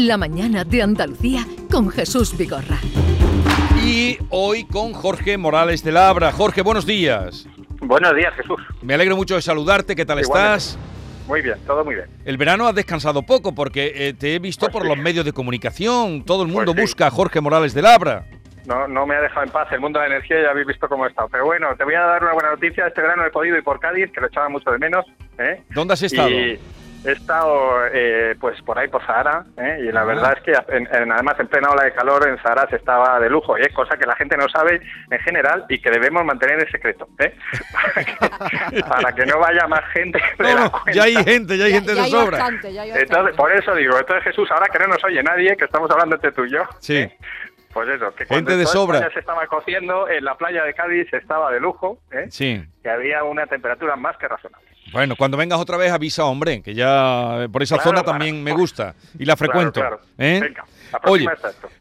La mañana de Andalucía con Jesús Vigorra. Y hoy con Jorge Morales de Labra. Jorge, buenos días. Buenos días, Jesús. Me alegro mucho de saludarte. ¿Qué tal estás? Muy bien, todo muy bien. El verano has descansado poco porque eh, te he visto Pues por sí. los medios de comunicación. Todo el mundo Pues sí. busca a Jorge Morales de Labra. No, no me ha dejado en paz el mundo de la energía, ya habéis visto cómo he estado. Pero bueno, te voy a dar una buena noticia. Este verano he podido ir por Cádiz, que lo echaba mucho de menos. ¿eh? ¿Dónde has estado? Y he estado eh, pues por ahí, por Sahara. ¿eh? Y la Ah. verdad es que en- en- además en plena ola de calor en Sahara se estaba de lujo. ¿eh? Cosa que la gente no sabe en general y que debemos mantener en secreto. ¿eh? para, que, para que no vaya más gente de No, la cuenta. ya hay gente, ya hay gente de hay sobra. bastante, ya hay Entonces, bastante. por eso digo, entonces Jesús, ahora que no nos oye nadie, que estamos hablando entre tú y yo, Sí. ¿eh? pues eso, que Gente cuando de toda sobra. España se estaba cociendo, en la playa de Cádiz estaba de lujo, ¿eh? Sí. que había una temperatura más que razonable. Bueno, cuando vengas otra vez avisa, hombre, que ya eh, por esa Claro, zona claro. también me gusta y la frecuento. Claro, claro. ¿eh? Venga, la Oye,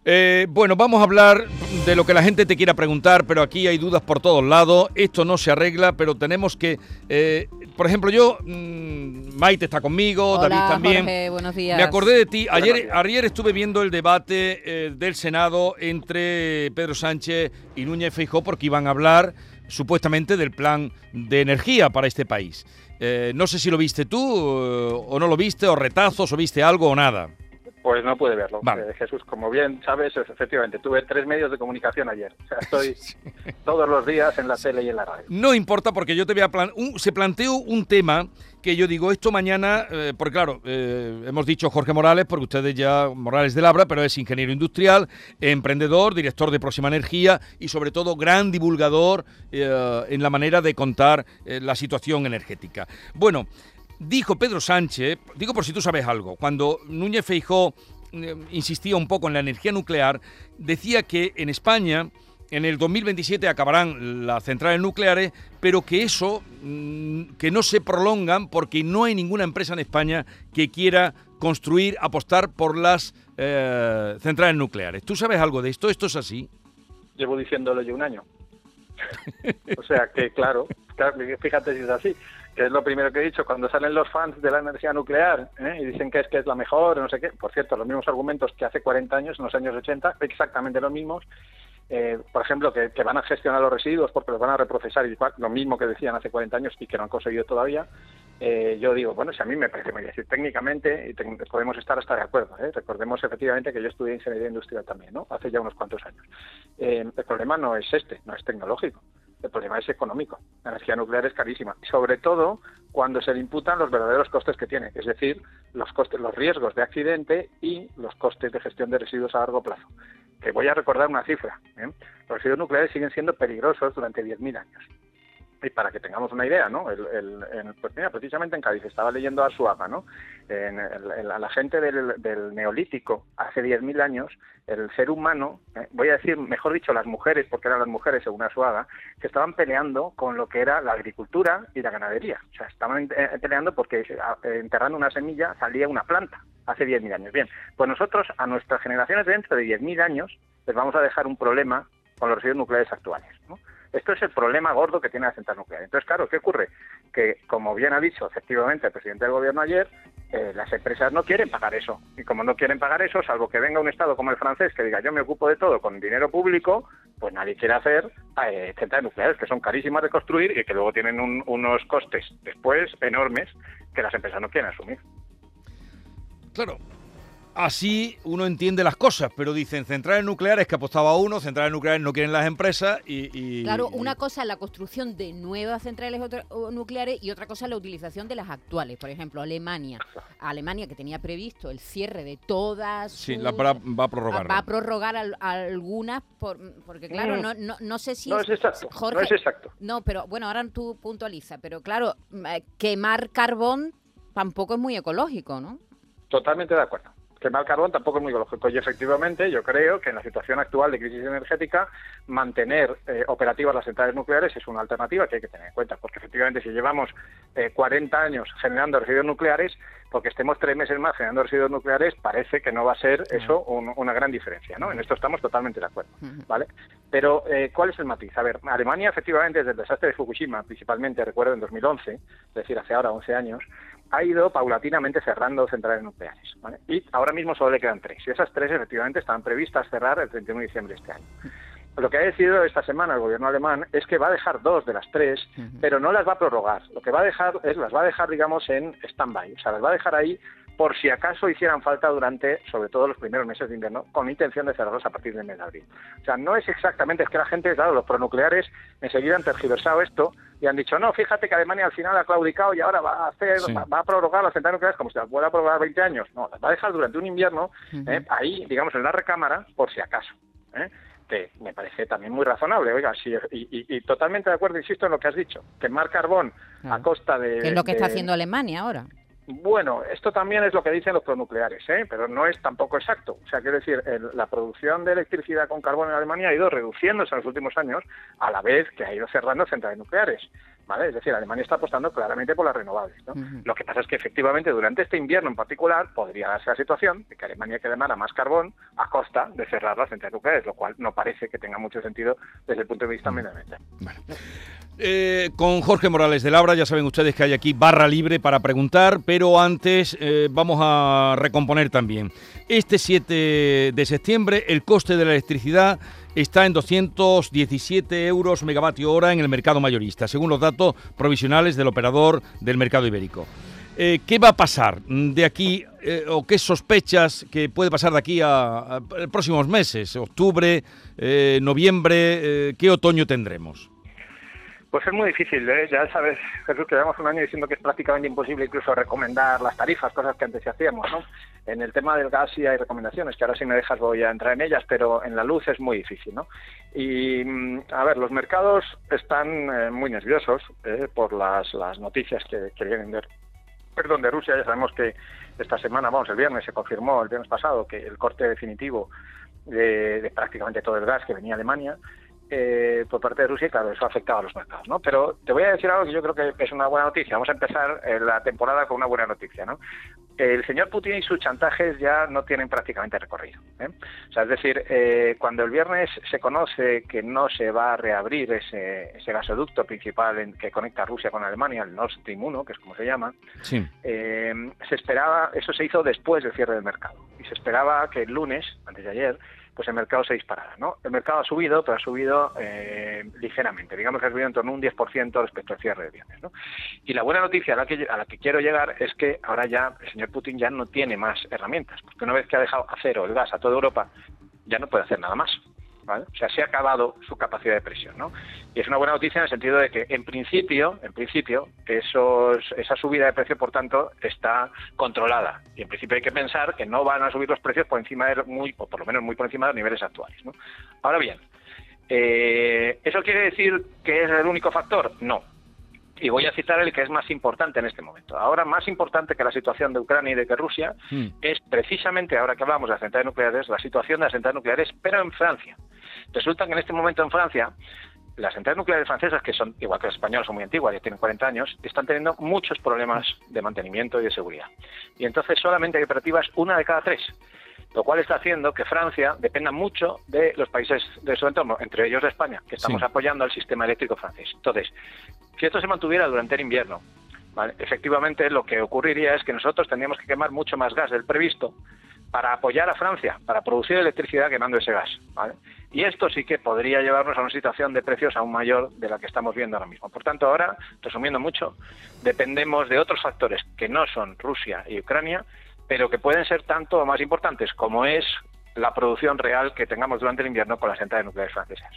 eh, bueno, vamos a hablar de lo que la gente te quiera preguntar, pero aquí hay dudas por todos lados. Esto no se arregla, pero tenemos que, eh, por ejemplo, yo, mm, Maite está conmigo, Hola, David también. Jorge, buenos días. Me acordé de ti. Ayer, ayer estuve viendo el debate eh, del Senado entre Pedro Sánchez y Núñez Feijóo porque iban a hablar supuestamente del plan de energía para este país. Eh, no sé si lo viste tú eh, o no lo viste, o retazos, o viste algo o nada. Pues no pude verlo. Vale. Eh, Jesús, como bien sabes, es- efectivamente, tuve tres medios de comunicación ayer. O sea, estoy todos los días en la tele y en la radio. No importa porque yo te voy a plan un- se planteó un tema que yo digo esto mañana, eh, porque claro, eh, hemos dicho Jorge Morales, porque ustedes ya, Morales de Labra, pero es ingeniero industrial, emprendedor, director de Próxima Energía y sobre todo gran divulgador eh, en la manera de contar la situación energética. Bueno, dijo Pedro Sánchez, digo por si tú sabes algo, cuando Núñez Feijó insistía un poco en la energía nuclear, decía que en España en el 2027 acabarán las centrales nucleares, pero que eso, mm, que no se prolongan porque no hay ninguna empresa en España que quiera construir, apostar por las eh, centrales nucleares. ¿Tú sabes algo de esto? ¿Esto es así? Llevo diciéndolo yo un año. o sea que, claro, fíjate si es así, que es lo primero que he dicho, cuando salen los fans de la energía nuclear ¿eh? y dicen que es que es la mejor, no sé qué, por cierto, los mismos argumentos que hace 40 años, en los años 80, exactamente los mismos, eh, por ejemplo, que, van a gestionar los residuos porque los van a reprocesar y lo mismo que decían hace 40 años y que no han conseguido todavía, eh, yo digo, bueno, si a mí me parece muy si técnicamente podemos estar hasta de acuerdo. ¿eh? Recordemos efectivamente que yo estudié ingeniería industrial también, ¿no? Hace ya unos cuantos años. Eh, el problema no es este, no es tecnológico. El problema es económico. La energía nuclear es carísima. Sobre todo cuando se le imputan los verdaderos costes que tiene, es decir, los costes, los riesgos de accidente y los costes de gestión de residuos a largo plazo. Que voy a recordar una cifra. ¿eh? Los residuos nucleares siguen siendo peligrosos durante 10.000 años. Y para que tengamos una idea, ¿no? El, pues mira, precisamente en Cádiz estaba leyendo a Arzuaga, ¿no? En, en la, gente del, neolítico, hace 10.000 años, el ser humano, eh, voy a decir, mejor dicho, las mujeres, porque eran las mujeres según Arzuaga, que estaban peleando con lo que era la agricultura y la ganadería. O sea, estaban eh, peleando porque enterrando una semilla salía una planta hace 10.000 años. Bien, pues nosotros a nuestras generaciones dentro de 10.000 años les vamos a dejar un problema con los residuos nucleares actuales. ¿no? Esto es el problema gordo que tiene la central nuclear. Entonces, claro, ¿qué ocurre? Que, como bien ha dicho efectivamente el presidente del gobierno ayer, eh, las empresas no quieren pagar eso. Y como no quieren pagar eso, salvo que venga un Estado como el francés que diga yo me ocupo de todo con dinero público, pues nadie quiere hacer eh, centrales nucleares que son carísimas de construir y que luego tienen un- unos costes después enormes que las empresas no quieren asumir. Claro. Así uno entiende las cosas, pero dicen centrales nucleares que apostaba uno, centrales nucleares no quieren las empresas y... y- Claro, y- una cosa es la construcción de nuevas centrales nucleares y otra cosa es la utilización de las actuales. Por ejemplo, Alemania. Alemania que tenía previsto el cierre de todas Sí, sus- la va, va a prorrogar. va a prorrogar al- algunas por- porque claro, Mm. no, no, no sé si No es exacto, no Jorge, es exacto. no, pero bueno, ahora tú puntualiza, pero claro, eh, quemar carbón tampoco es muy ecológico, ¿no? Totalmente de acuerdo. Quemar carbón tampoco es muy lógico. Y efectivamente, yo creo que en la situación actual de crisis energética, mantener eh, operativas las centrales nucleares es una alternativa que hay que tener en cuenta. Porque efectivamente, si llevamos eh, 40 años generando residuos nucleares, porque estemos tres meses más generando residuos nucleares, parece que no va a ser eso un- una gran diferencia. ¿no? En esto estamos totalmente de acuerdo. ¿vale? Pero, eh, ¿cuál es el matiz? A ver, Alemania, efectivamente, desde el desastre de Fukushima, principalmente, recuerdo, en 2011, es decir, hace ahora 11 años, ha ido paulatinamente cerrando centrales nucleares. Y ahora mismo solo le quedan tres. Y esas tres efectivamente están previstas cerrar el 31 de diciembre de este año. Lo que ha decidido esta semana el gobierno alemán es que va a dejar dos de las tres, pero no las va a prorrogar. Lo que va a dejar es las va a dejar, digamos, en stand-by. O sea, las va a dejar ahí por si acaso hicieran falta durante, sobre todo los primeros meses de invierno, con intención de cerrarlos a partir del mes de abril. O sea, no es exactamente, es que la gente, claro, los pronucleares enseguida han tergiversado esto y han dicho, no, fíjate que Alemania al final ha claudicado y ahora va a hacer, va, a prorrogar las centrales nucleares como si las pueda prorrogar 20 años. No, las va a dejar durante un invierno eh, ahí, digamos, en la recámara, por si acaso. ¿eh? que me parece también muy razonable, oiga, sí, y, totalmente de acuerdo, insisto, en lo que has dicho, quemar carbón a costa de... ¿Qué es lo que está haciendo Alemania ahora? Bueno, esto también es lo que dicen los pronucleares, ¿eh? pero no es tampoco exacto. O sea, quiero decir, la producción de electricidad con carbón en Alemania ha ido reduciéndose en los últimos años, a la vez que ha ido cerrando centrales nucleares. ¿vale? Es decir, Alemania está apostando claramente por las renovables. ¿no? Lo que pasa es que efectivamente durante este invierno en particular podría darse la situación de que Alemania quemara más carbón a costa de cerrar las centrales nucleares, lo cual no parece que tenga mucho sentido desde el punto de vista medioambiental. Eh, con Jorge Morales de Labra, ya saben ustedes que hay aquí barra libre para preguntar, pero antes eh, vamos a recomponer también. Este 7 de septiembre el coste de la electricidad está en 217 euros megavatio hora en el mercado mayorista, según los datos provisionales del operador del mercado ibérico. Eh, ¿Qué va a pasar de aquí o qué sospechas que puede pasar de aquí a, a próximos meses? ¿Octubre, noviembre? ¿Qué otoño tendremos? Pues es muy difícil, ¿eh? ya sabes, Jesús, que llevamos un año diciendo que es prácticamente imposible incluso recomendar las tarifas, cosas que antes hacíamos, ¿no? En el tema del gas sí hay recomendaciones, que ahora si me dejas voy a entrar en ellas, pero en la luz es muy difícil, ¿no? Y, mm, a ver, los mercados están eh, muy nerviosos ¿eh? por las, noticias que, vienen de, perdón, de Rusia. Ya sabemos que esta semana, vamos, el viernes se confirmó, el viernes pasado, que el corte definitivo de, de prácticamente todo el gas que venía a Alemania eh, por parte de Rusia claro, eso ha afectado a los mercados, ¿no? Pero te voy a decir algo que yo creo que es una buena noticia. Vamos a empezar eh, la temporada con una buena noticia, ¿no? El señor Putin y sus chantajes ya no tienen prácticamente recorrido. ¿eh? O sea, es decir, cuando el viernes se conoce que no se va a reabrir ese, ese gasoducto principal en, que conecta Rusia con Alemania, el Nord Stream 1, que es como se llama, se esperaba, eso se hizo después del cierre del mercado. Y se esperaba que el lunes, antes de ayer, pues el mercado se disparará. ¿no? El mercado ha subido, pero ha subido eh, ligeramente, digamos que ha subido en torno a un 10% respecto al cierre de viernes. ¿no? Y la buena noticia a la, que, a la que quiero llegar es que ahora ya el señor Putin ya no tiene más herramientas, porque una vez que ha dejado a cero el gas a toda Europa, ya no puede hacer nada más. O sea, se ha acabado su capacidad de presión, ¿no? Y es una buena noticia en el sentido de que, en principio, en principio, esos, esa subida de precio, por tanto, está controlada. Y en principio hay que pensar que no van a subir los precios por encima de muy, o por lo menos muy por encima de los niveles actuales, ¿no? Ahora bien, eh, ¿eso quiere decir que es el único factor? No. Y voy a citar el que es más importante en este momento. Ahora, más importante que la situación de Ucrania y de que Rusia hmm. es precisamente, ahora que hablamos de las centrales nucleares, la situación de las centrales nucleares, pero en Francia. Resulta que en este momento en Francia las centrales nucleares francesas, que son igual que las españolas, son muy antiguas, ya tienen 40 años, están teniendo muchos problemas de mantenimiento y de seguridad. Y entonces solamente hay operativas una de cada tres, lo cual está haciendo que Francia dependa mucho de los países de su entorno, entre ellos de España, que estamos apoyando al sistema eléctrico francés. Entonces, si esto se mantuviera durante el invierno, efectivamente lo que ocurriría es que nosotros tendríamos que quemar mucho más gas del previsto para apoyar a Francia, para producir electricidad quemando ese gas. Y esto sí que podría llevarnos a una situación de precios aún mayor de la que estamos viendo ahora mismo. Por tanto, ahora, resumiendo mucho, dependemos de otros factores que no son Rusia y Ucrania, pero que pueden ser tanto o más importantes como es la producción real que tengamos durante el invierno con las centrales nucleares francesas.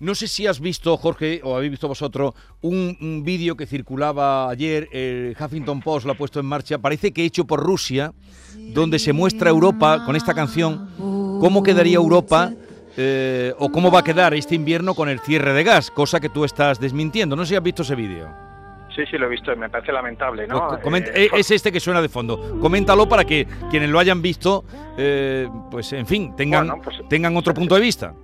No sé si has visto, Jorge, o habéis visto vosotros, un, vídeo que circulaba ayer, el Huffington Post lo ha puesto en marcha, parece que hecho por Rusia, donde se muestra Europa con esta canción, cómo quedaría Europa eh, o cómo va a quedar este invierno con el cierre de gas, cosa que tú estás desmintiendo. No sé si has visto ese vídeo. Sí, sí, lo he visto, me parece lamentable, ¿no? Pues eh, eh, es este que suena de fondo. Coméntalo para que quienes lo hayan visto, pues en fin, tengan, pues, tengan otro punto de vista.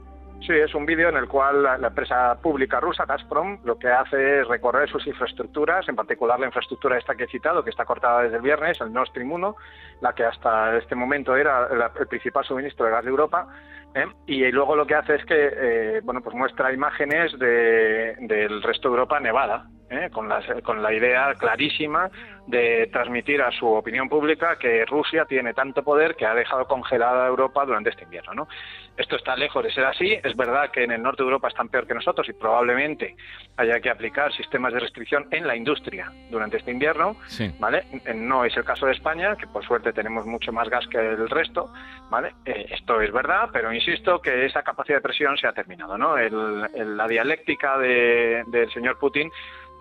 Sí, es un vídeo en el cual la, empresa pública rusa, Gazprom, lo que hace es recorrer sus infraestructuras, en particular la infraestructura esta que he citado, que está cortada desde el viernes, el Nord Stream 1, la que hasta este momento era el principal suministro de gas de Europa, ¿eh? y luego lo que hace es que, eh, bueno, pues muestra imágenes del resto de Europa nevada, ¿eh? con, con la idea clarísima de transmitir a su opinión pública que Rusia tiene tanto poder que ha dejado congelada a Europa durante este invierno. ¿no? Esto está lejos de ser así. Es verdad que en el norte de Europa están peor que nosotros y probablemente haya que aplicar sistemas de restricción en la industria durante este invierno. ¿vale? No es el caso de España, que por suerte tenemos mucho más gas que el resto. ¿vale? Eh, esto es verdad, pero insisto que esa capacidad de presión se ha terminado. ¿no? la dialéctica del señor Putin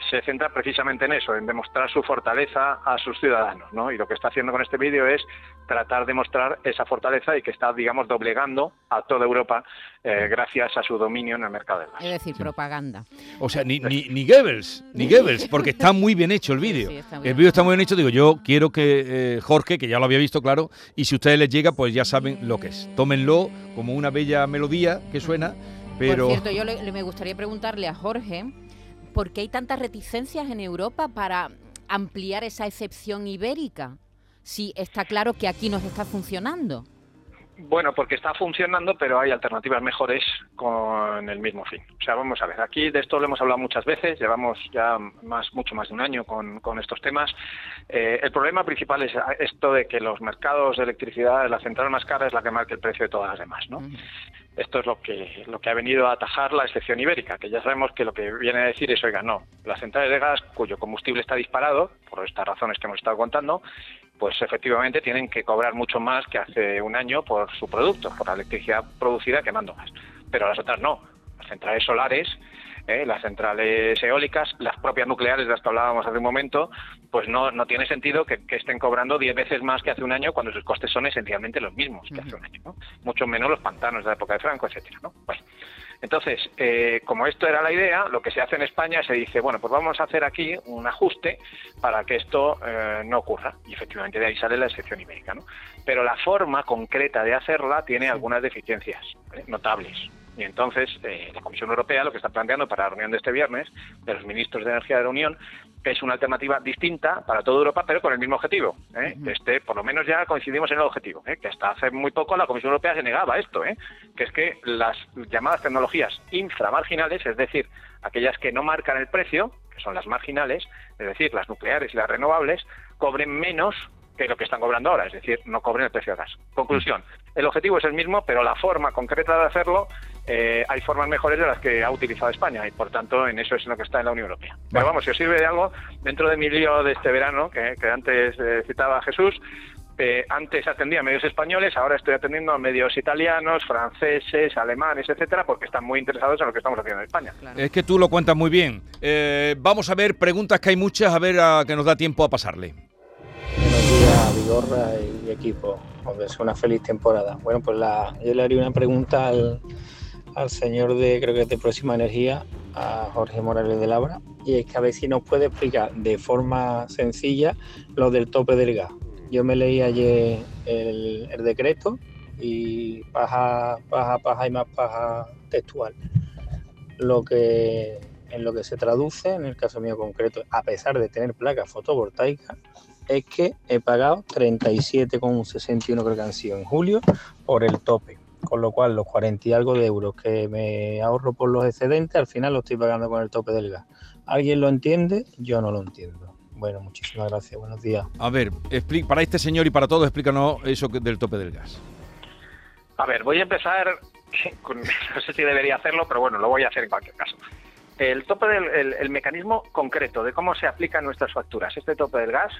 se centra precisamente en eso, en demostrar su fortaleza a sus ciudadanos, ¿no? Y lo que está haciendo con este vídeo es tratar de mostrar esa fortaleza y que está, digamos, doblegando a toda Europa eh, gracias a su dominio en el mercado del gas. Es decir, propaganda. O sea, ni, ni, ni Goebbels, ni Goebbels, porque está muy bien hecho el vídeo. el vídeo está muy bien hecho, digo, yo quiero que eh, Jorge, que ya lo había visto, claro, y si a ustedes les llega, pues ya saben lo que es. Tómenlo como una bella melodía que suena, pero... Por cierto, yo le, me gustaría preguntarle a Jorge ¿por qué hay tantas reticencias en Europa para ampliar esa excepción ibérica? Si está claro que aquí nos está funcionando. Bueno, porque está funcionando, pero hay alternativas mejores con el mismo fin. O sea, vamos a ver, aquí de esto lo hemos hablado muchas veces, llevamos ya más, mucho más de un año con, estos temas. Eh, el problema principal es esto de que los mercados de electricidad, la central más cara es la que marca el precio de todas las demás, ¿no? Esto es lo que, lo que ha venido a atajar la excepción ibérica, que ya sabemos que lo que viene a decir es, oiga, no, las centrales de gas cuyo combustible está disparado, por estas razones que hemos estado contando, pues efectivamente tienen que cobrar mucho más que hace un año por su producto, por la electricidad producida quemando gas. Pero las otras no. Las centrales solares ¿eh? las centrales eólicas, las propias nucleares de las que hablábamos hace un momento, pues no, no tiene sentido que, estén cobrando 10 veces más que hace un año cuando sus costes son esencialmente los mismos que hace un año, ¿no? mucho menos los pantanos de la época de Franco, etcétera, ¿no? Entonces, eh, como esto era la idea, lo que se hace en España se dice, bueno, pues vamos a hacer aquí un ajuste para que esto eh, no ocurra. Y efectivamente de ahí sale la excepción ibérica. ¿no? Pero la forma concreta de hacerla tiene algunas deficiencias notables. Y entonces eh, la Comisión Europea lo que está planteando para la reunión de este viernes de los ministros de energía de la Unión es una alternativa distinta para toda Europa, pero con el mismo objetivo. ¿eh? este, por lo menos ya coincidimos en el objetivo, ¿eh? que hasta hace muy poco la Comisión Europea se negaba a esto, ¿eh? que es que las llamadas tecnologías inframarginales, es decir, aquellas que no marcan el precio, que son las marginales, es decir, las nucleares y las renovables, cobren menos que lo que están cobrando ahora, es decir, no cobren el precio de gas. Conclusión, el objetivo es el mismo, pero la forma concreta de hacerlo, eh, hay formas mejores de las que ha utilizado España y por tanto en eso es en lo que está en la Unión Europea. Pero vamos, si os sirve de algo, dentro de mi lío de este verano, que, antes eh, citaba Jesús, eh, antes atendía a medios españoles, ahora estoy atendiendo a medios italianos, franceses, alemanes, etcétera, porque están muy interesados en lo que estamos haciendo en España. Es que tú lo cuentas muy bien. vamos a ver preguntas que hay muchas, a ver a que nos da tiempo a pasarle. Buenos días, Vigorra y equipo. Os deseo una feliz temporada. Bueno, pues la, yo le haría una pregunta al, señor de, creo que es de Próxima Energía, a Jorge Morales de Labra, y es que a ver si nos puede explicar de forma sencilla lo del tope del gas. Yo me leí ayer el, decreto y paja, paja, paja y más paja textual. Lo que en lo que se traduce, en el caso mío concreto, a pesar de tener placas fotovoltaicas, es que he pagado 37,61 creo que han sido en julio por el tope. Con lo cual los 40 y algo de euros que me ahorro por los excedentes, al final lo estoy pagando con el tope del gas. ¿Alguien lo entiende? Yo no lo entiendo. Bueno, muchísimas gracias. Buenos días. A ver, para este señor y para todos, explícanos eso del tope del gas. A ver, voy a empezar, no sé si debería hacerlo, pero bueno, lo voy a hacer en cualquier caso. El tope del el mecanismo concreto de cómo se aplican nuestras facturas, este tope del gas,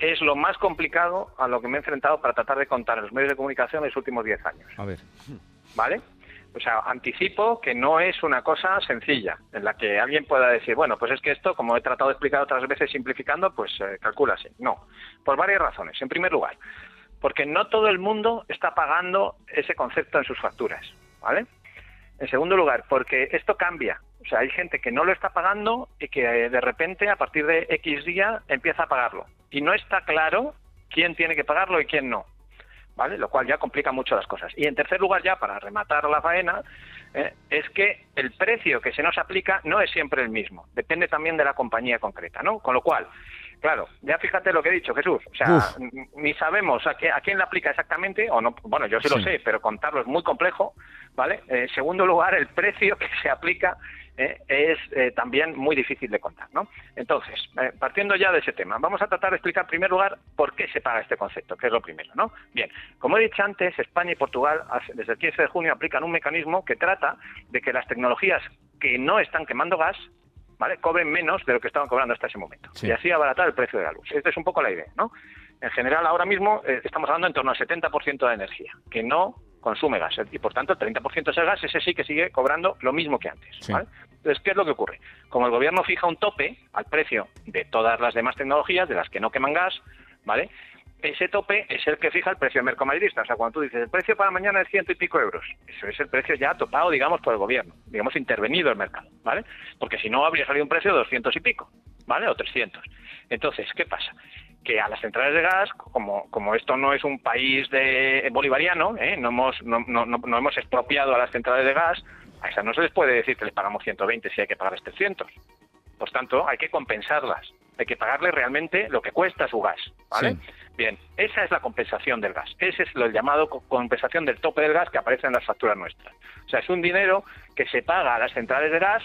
es lo más complicado a lo que me he enfrentado para tratar de contar en los medios de comunicación en los últimos 10 años. A ver. ¿Vale? O sea, anticipo que no es una cosa sencilla, en la que alguien pueda decir, bueno, pues es que esto, como he tratado de explicar otras veces simplificando, pues eh, calcúlase. No, por varias razones. En primer lugar, porque no todo el mundo está pagando ese concepto en sus facturas, ¿vale? En segundo lugar, porque esto cambia. O sea, hay gente que no lo está pagando y que eh, de repente, a partir de X día, empieza a pagarlo. Y no está claro quién tiene que pagarlo y quién no. ¿Vale? Lo cual ya complica mucho las cosas. Y en tercer lugar, ya para rematar la faena, eh, es que el precio que se nos aplica no es siempre el mismo. Depende también de la compañía concreta, ¿no? Con lo cual, Claro, ya fíjate lo que he dicho, Jesús. O sea, ni sabemos a, qué, a quién le aplica exactamente, o no, bueno, yo sí, lo sé, pero contarlo es muy complejo, ¿vale? En segundo lugar, el precio que se aplica eh, es eh, también muy difícil de contar. ¿no? Entonces, eh, partiendo ya de ese tema, vamos a tratar de explicar en primer lugar por qué se paga este concepto, que es lo primero. ¿no? Bien, como he dicho antes, España y Portugal desde el 15 de junio aplican un mecanismo que trata de que las tecnologías que no están quemando gas ¿vale? cobren menos de lo que estaban cobrando hasta ese momento. Y así abaratar el precio de la luz. Esta es un poco la idea. ¿no? En general, ahora mismo estamos hablando en torno al 70% de energía, que no consume gas y por tanto el 30% de ese gas, ese sí que sigue cobrando lo mismo que antes. Entonces, ¿qué es lo que ocurre? Como el gobierno fija un tope al precio de todas las demás tecnologías, de las que no queman gas, ¿vale? Ese tope es el que fija el precio mercomadridista. O sea, cuando tú dices el precio para mañana es ciento y pico euros, eso es el precio ya topado, digamos, por el gobierno, digamos, intervenido el mercado, ¿vale? Porque si no, habría salido un precio de doscientos y pico, ¿vale? O trescientos. Entonces, ¿qué pasa? Que a las centrales de gas, como, como esto no es un país de bolivariano, ¿eh? no, hemos, no, no, no, hemos expropiado a las centrales de gas, a esas no se les puede decir que les pagamos 120 si hay que pagar 300. Por tanto, hay que compensarlas, hay que pagarles realmente lo que cuesta su gas. ¿vale? Bien, esa es la compensación del gas. Ese es lo llamado compensación del tope del gas que aparece en las facturas nuestras. O sea, es un dinero que se paga a las centrales de gas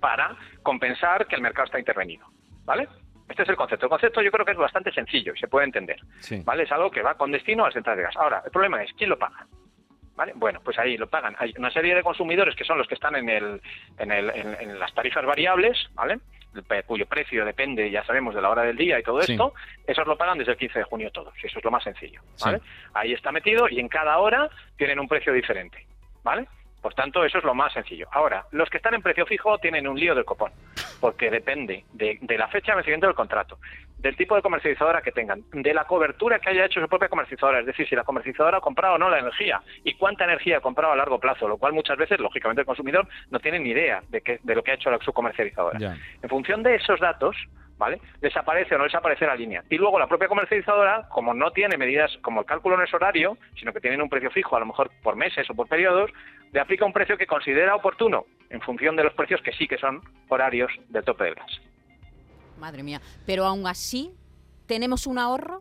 para compensar que el mercado está intervenido. ¿Vale? Este es el concepto. El concepto yo creo que es bastante sencillo y se puede entender. ¿Vale? Es algo que va con destino a las centrales de gas. Ahora, el problema es, ¿quién lo paga? ¿Vale? Bueno, pues ahí lo pagan. Hay una serie de consumidores que son los que están en, el, en, el, en, las tarifas variables, ¿vale? cuyo precio depende, ya sabemos, de la hora del día y todo esto, esos lo pagan desde el 15 de junio todos, eso es lo más sencillo, ¿vale? Ahí está metido y en cada hora tienen un precio diferente, ¿vale? Por tanto, eso es lo más sencillo. Ahora, los que están en precio fijo tienen un lío del copón, porque depende de, la fecha de vencimiento del contrato, del tipo de comercializadora que tengan, de la cobertura que haya hecho su propia comercializadora, es decir, si la comercializadora ha comprado o no la energía y cuánta energía ha comprado a largo plazo, lo cual muchas veces, lógicamente, el consumidor no tiene ni idea de, de lo que ha hecho su comercializadora. En función de esos datos, ¿vale? Desaparece o no desaparece la línea. Y luego la propia comercializadora, como no tiene medidas, como el cálculo no es horario, sino que tienen un precio fijo, a lo mejor por meses o por periodos, le aplica un precio que considera oportuno en función de los precios que sí que son horarios del tope del gas. Madre mía, pero aún así, ¿tenemos un ahorro?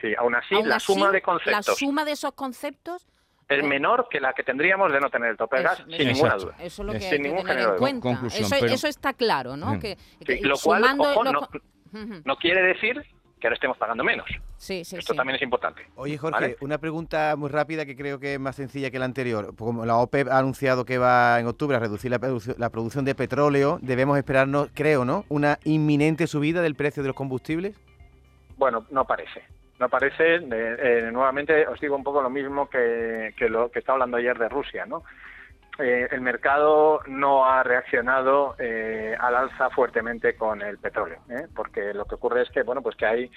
Sí, aún así, la suma de conceptos. La suma de esos conceptos es menor que la que tendríamos de no tener el tope de gas, sin ninguna duda. Eso es lo que hay que tener en cuenta. eso, está claro, ¿no? Que, lo cual, no, quiere decir que ahora estemos pagando menos. Sí, sí, Esto también es importante. Oye, Jorge, una pregunta muy rápida que creo que es más sencilla que la anterior. Como la OPEP ha anunciado que va en octubre a reducir la, la producción de petróleo, debemos esperarnos, creo, ¿no? Una inminente subida del precio de los combustibles. Bueno, no parece no parece, eh, nuevamente os digo un poco lo mismo que, lo que estaba hablando ayer de Rusia, ¿no? Eh, el mercado no ha reaccionado eh, al alza fuertemente con el petróleo, porque lo que ocurre es que bueno pues que hay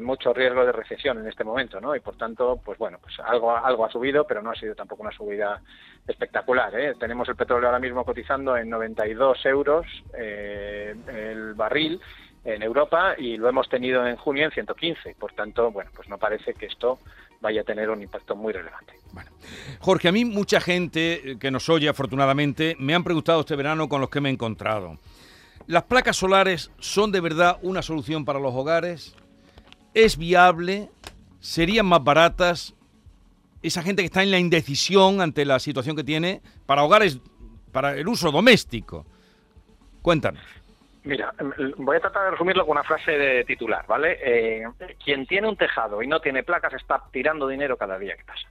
mucho riesgo de recesión en este momento, ¿no? Y por tanto, pues bueno, pues algo algo ha subido, pero no ha sido tampoco una subida espectacular. Tenemos el petróleo ahora mismo cotizando en 92 euros el barril en Europa y lo hemos tenido en junio en 115. Por tanto, bueno, pues no parece que esto vaya a tener un impacto muy relevante. Bueno. Jorge, a mí mucha gente eh, que nos oye afortunadamente me han preguntado este verano con los que me he encontrado. ¿Las placas solares son de verdad una solución para los hogares? ¿Es viable? ¿Serían más baratas? Esa gente que está en la indecisión ante la situación que tiene para hogares, para el uso doméstico. Cuéntanos. Mira, em, voy a tratar de resumirlo con una frase de titular, ¿vale? Eh, quien tiene un tejado y no tiene placas está tirando dinero cada día que pasa.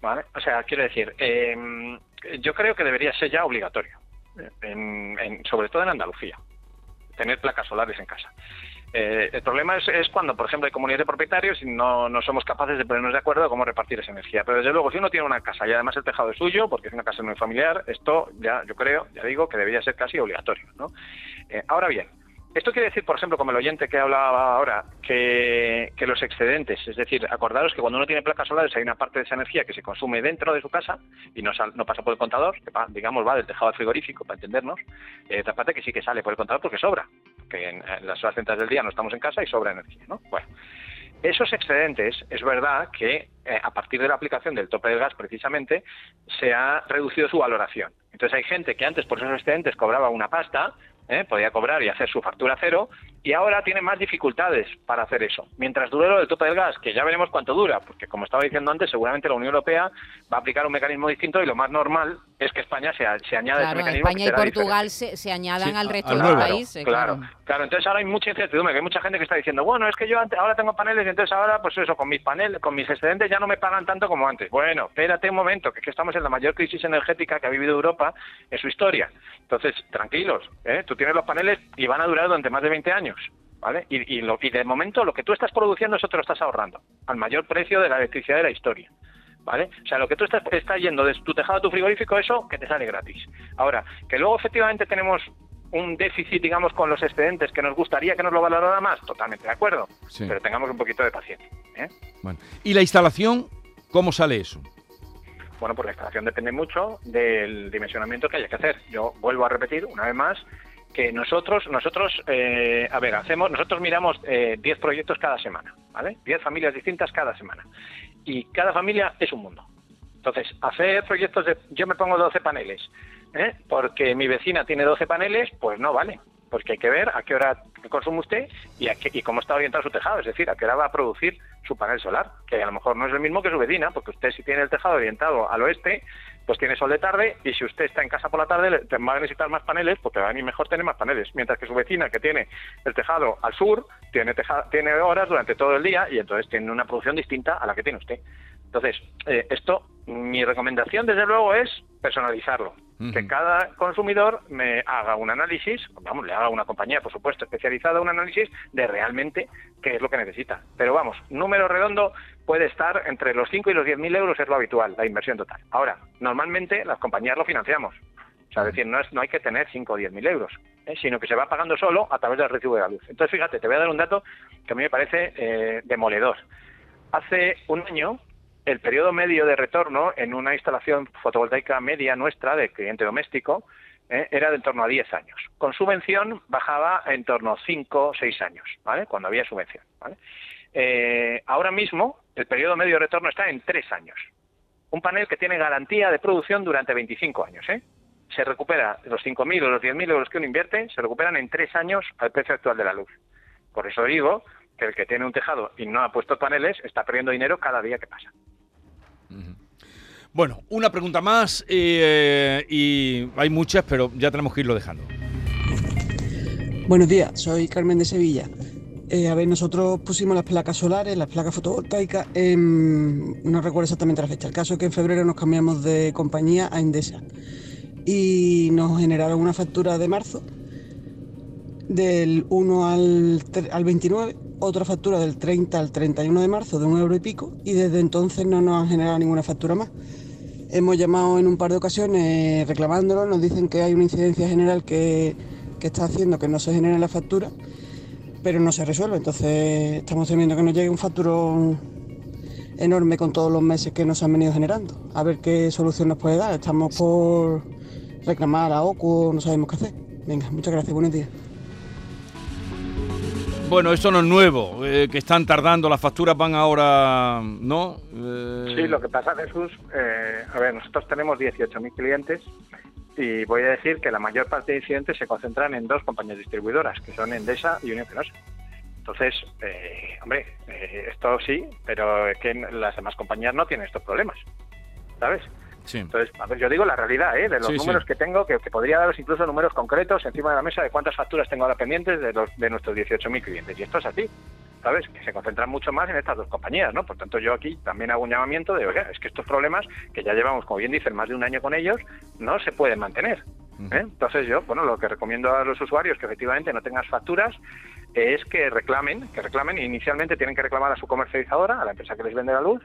¿Vale? O sea, quiero decir, em, yo creo que debería ser ya obligatorio, sobre todo en Andalucía, tener placas solares en casa. Eh, el problema es, cuando, por ejemplo, hay comunidades de propietarios y no, somos capaces de ponernos de acuerdo de cómo repartir esa energía. Pero desde luego, si uno tiene una casa y además el tejado es suyo, porque es una casa muy familiar, esto ya, yo creo, ya digo, que debería ser casi obligatorio. ¿no? Eh, ahora bien, esto quiere decir, por ejemplo, como el oyente que hablaba ahora, que, los excedentes, es decir, acordaros que cuando uno tiene placas solares hay una parte de esa energía que se consume dentro de su casa y no, no pasa por el contador, que digamos va del tejado frigorífico, para entendernos, y otra parte que sí que sale por el contador porque sobra, que en, las horas centrales del día no estamos en casa y sobra energía, ¿no? Bueno, esos excedentes, es verdad que eh, a partir de la aplicación del tope del gas precisamente se ha reducido su valoración. Entonces hay gente que antes por esos excedentes cobraba una pasta, ¿eh? podía cobrar y hacer su factura cero, y ahora tiene más dificultades para hacer eso. Mientras dure lo del tope del gas, que ya veremos cuánto dura, porque como estaba diciendo antes, seguramente la Unión Europea va a aplicar un mecanismo distinto y lo más normal es que España se, se añade claro, ese mecanismo. España y Portugal se, se, añadan Sí, al resto al de los nuevo. países. Claro, Claro. claro, entonces ahora hay mucha incertidumbre, que hay mucha gente que está diciendo, bueno, es que yo antes, ahora tengo paneles y entonces ahora, pues eso, con mis paneles, con mis excedentes ya no me pagan tanto como antes. Bueno, espérate un momento, que es que estamos en la mayor crisis energética que ha vivido Europa en su historia. Entonces, tranquilos, ¿eh? tú tienes los paneles y van a durar durante más de 20 años. ¿Vale? Y, y, lo- y de momento lo que tú estás produciendo, eso te lo estás ahorrando, al mayor precio de la electricidad de la historia. ¿Vale? O sea, lo que tú estás, estás yendo de tu tejado a tu frigorífico, eso que te sale gratis. Ahora, que luego efectivamente tenemos un déficit, digamos, con los excedentes que nos gustaría que nos lo valorara más, totalmente de acuerdo. Sí. Pero tengamos un poquito de paciencia. ¿eh? Bueno. ¿Y la instalación, cómo sale eso? Bueno, pues la instalación depende mucho del dimensionamiento que haya que hacer. Yo vuelvo a repetir una vez más que nosotros, nosotros, eh, a ver, hacemos, nosotros miramos eh, 10 proyectos cada semana, ¿vale? 10 familias distintas cada semana. Y cada familia es un mundo. Entonces, hacer proyectos de, yo me pongo 12 paneles, ¿eh? porque mi vecina tiene 12 paneles, pues no vale. Porque hay que ver a qué hora consume usted y, a qué- y cómo está orientado su tejado, es decir, a qué hora va a producir su panel solar, que a lo mejor no es el mismo que su vecina, porque usted si tiene el tejado orientado al oeste, pues tiene sol de tarde y si usted está en casa por la tarde le- va a necesitar más paneles porque va a venir mejor tener más paneles, mientras que su vecina que tiene el tejado al sur tiene, teja- tiene horas durante todo el día y entonces tiene una producción distinta a la que tiene usted. Entonces, eh, esto, mi recomendación desde luego es personalizarlo. Que cada consumidor me haga un análisis, vamos, le haga una compañía, por supuesto, especializada, un análisis de realmente qué es lo que necesita. Pero vamos, número redondo puede estar entre los 5 y los 10 mil euros, es lo habitual, la inversión total. Ahora, normalmente las compañías lo financiamos. O sea, es decir, no, es, no hay que tener 5 o 10 mil euros, ¿eh? sino que se va pagando solo a través del recibo de la luz. Entonces, fíjate, te voy a dar un dato que a mí me parece eh, demoledor. Hace un año, el periodo medio de retorno en una instalación fotovoltaica media nuestra de cliente doméstico eh, era de en torno a 10 años. Con subvención bajaba en torno a 5 o 6 años, ¿vale? Cuando había subvención, ¿vale? Eh, ahora mismo, el periodo medio de retorno está en 3 años. Un panel que tiene garantía de producción durante 25 años, ¿eh? Se recupera los 5.000 o los 10.000 euros que uno invierte, se recuperan en 3 años al precio actual de la luz. Por eso digo que el que tiene un tejado y no ha puesto paneles está perdiendo dinero cada día que pasa. Bueno, una pregunta más eh, y hay muchas, pero ya tenemos que irlo dejando. Buenos días, soy Carmen de Sevilla. Eh, a ver, nosotros pusimos las placas solares, las placas fotovoltaicas, en- no recuerdo exactamente la fecha. El caso es que en febrero nos cambiamos de compañía a Endesa y nos generaron una factura de marzo del 1 al, tre- al 29, otra factura del 30 al 31 de marzo de un euro y pico y desde entonces no nos han generado ninguna factura más. Hemos llamado en un par de ocasiones reclamándolo, nos dicen que hay una incidencia general que, que está haciendo que no se genere la factura, pero no se resuelve. Entonces estamos temiendo que nos llegue un facturón enorme con todos los meses que nos han venido generando. A ver qué solución nos puede dar. Estamos por reclamar a OCU, no sabemos qué hacer. Venga, muchas gracias, buenos días. Bueno, esto no es nuevo, eh, que están tardando, las facturas van ahora, ¿no? Eh, Sí, lo que pasa, Jesús, eh, a ver, nosotros tenemos 18.000 clientes y voy a decir que la mayor parte de incidentes se concentran en dos compañías distribuidoras, que son Endesa y Unión Fenosa. Entonces, eh, hombre, eh, esto sí, pero es que las demás compañías no tienen estos problemas, ¿sabes? Sí. Entonces, a ver, yo digo la realidad, ¿eh? De los Sí, números sí. que tengo, que, que podría daros incluso números concretos encima de la mesa de cuántas facturas tengo ahora pendientes de, los, de nuestros 18.000 clientes. Y esto es así, ¿sabes? Que se concentran mucho más en estas dos compañías, ¿no? Por tanto, yo aquí también hago un llamamiento de, oiga, es que estos problemas, que ya llevamos, como bien dicen, más de un año con ellos, no se pueden mantener. ¿eh? Entonces yo, bueno, lo que recomiendo a los usuarios que efectivamente no tengas facturas es que reclamen, que reclamen, inicialmente tienen que reclamar a su comercializadora, a la empresa que les vende la luz,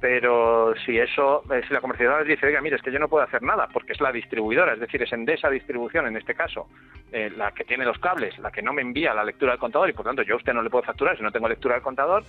pero si eso, eh, si la comercializadora les dice, oiga, mire, es que yo no puedo hacer nada, porque es la distribuidora, es decir, es Endesa Distribución en este caso, eh, la que tiene los cables, la que no me envía la lectura del contador y por tanto yo a usted no le puedo facturar si no tengo lectura del contador,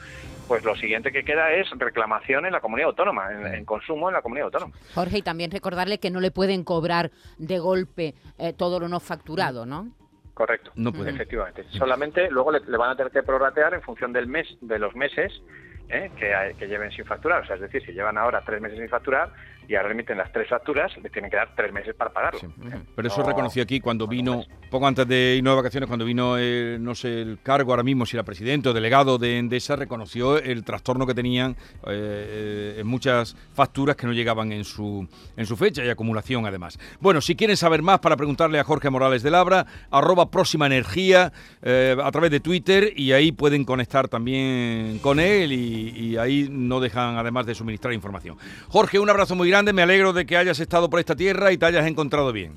pues lo siguiente que queda es reclamación en la comunidad autónoma, en, en consumo en la comunidad autónoma. Jorge, y también recordarle que no le pueden cobrar de golpe eh, todo lo no facturado, ¿no? Correcto. No pueden. Efectivamente. Solamente luego le, le van a tener que prorratear en función del mes, de los meses ¿eh? que, que lleven sin facturar. O sea, es decir, si llevan ahora tres meses sin facturar, y ahora remiten las tres facturas, le tienen que dar tres meses para pagarlo. Sí. ¿eh? Pero eso No- reconoció aquí cuando no, vino, poco antes de irnos de vacaciones, cuando vino, el, no sé, el cargo ahora mismo, si era presidente o delegado de Endesa, reconoció el trastorno que tenían eh, eh, en muchas facturas que no llegaban en su, en su fecha y acumulación además. Bueno, si quieren saber más para preguntarle a Jorge Morales de Labra, arroba próxima energía eh, a través de Twitter y ahí pueden conectar también con él y, y ahí no dejan además de suministrar información. Jorge, un abrazo muy grande, me alegro de que hayas estado por esta tierra y te hayas encontrado bien.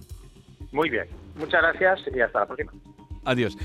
Muy bien. Muchas gracias y hasta la próxima. Adiós.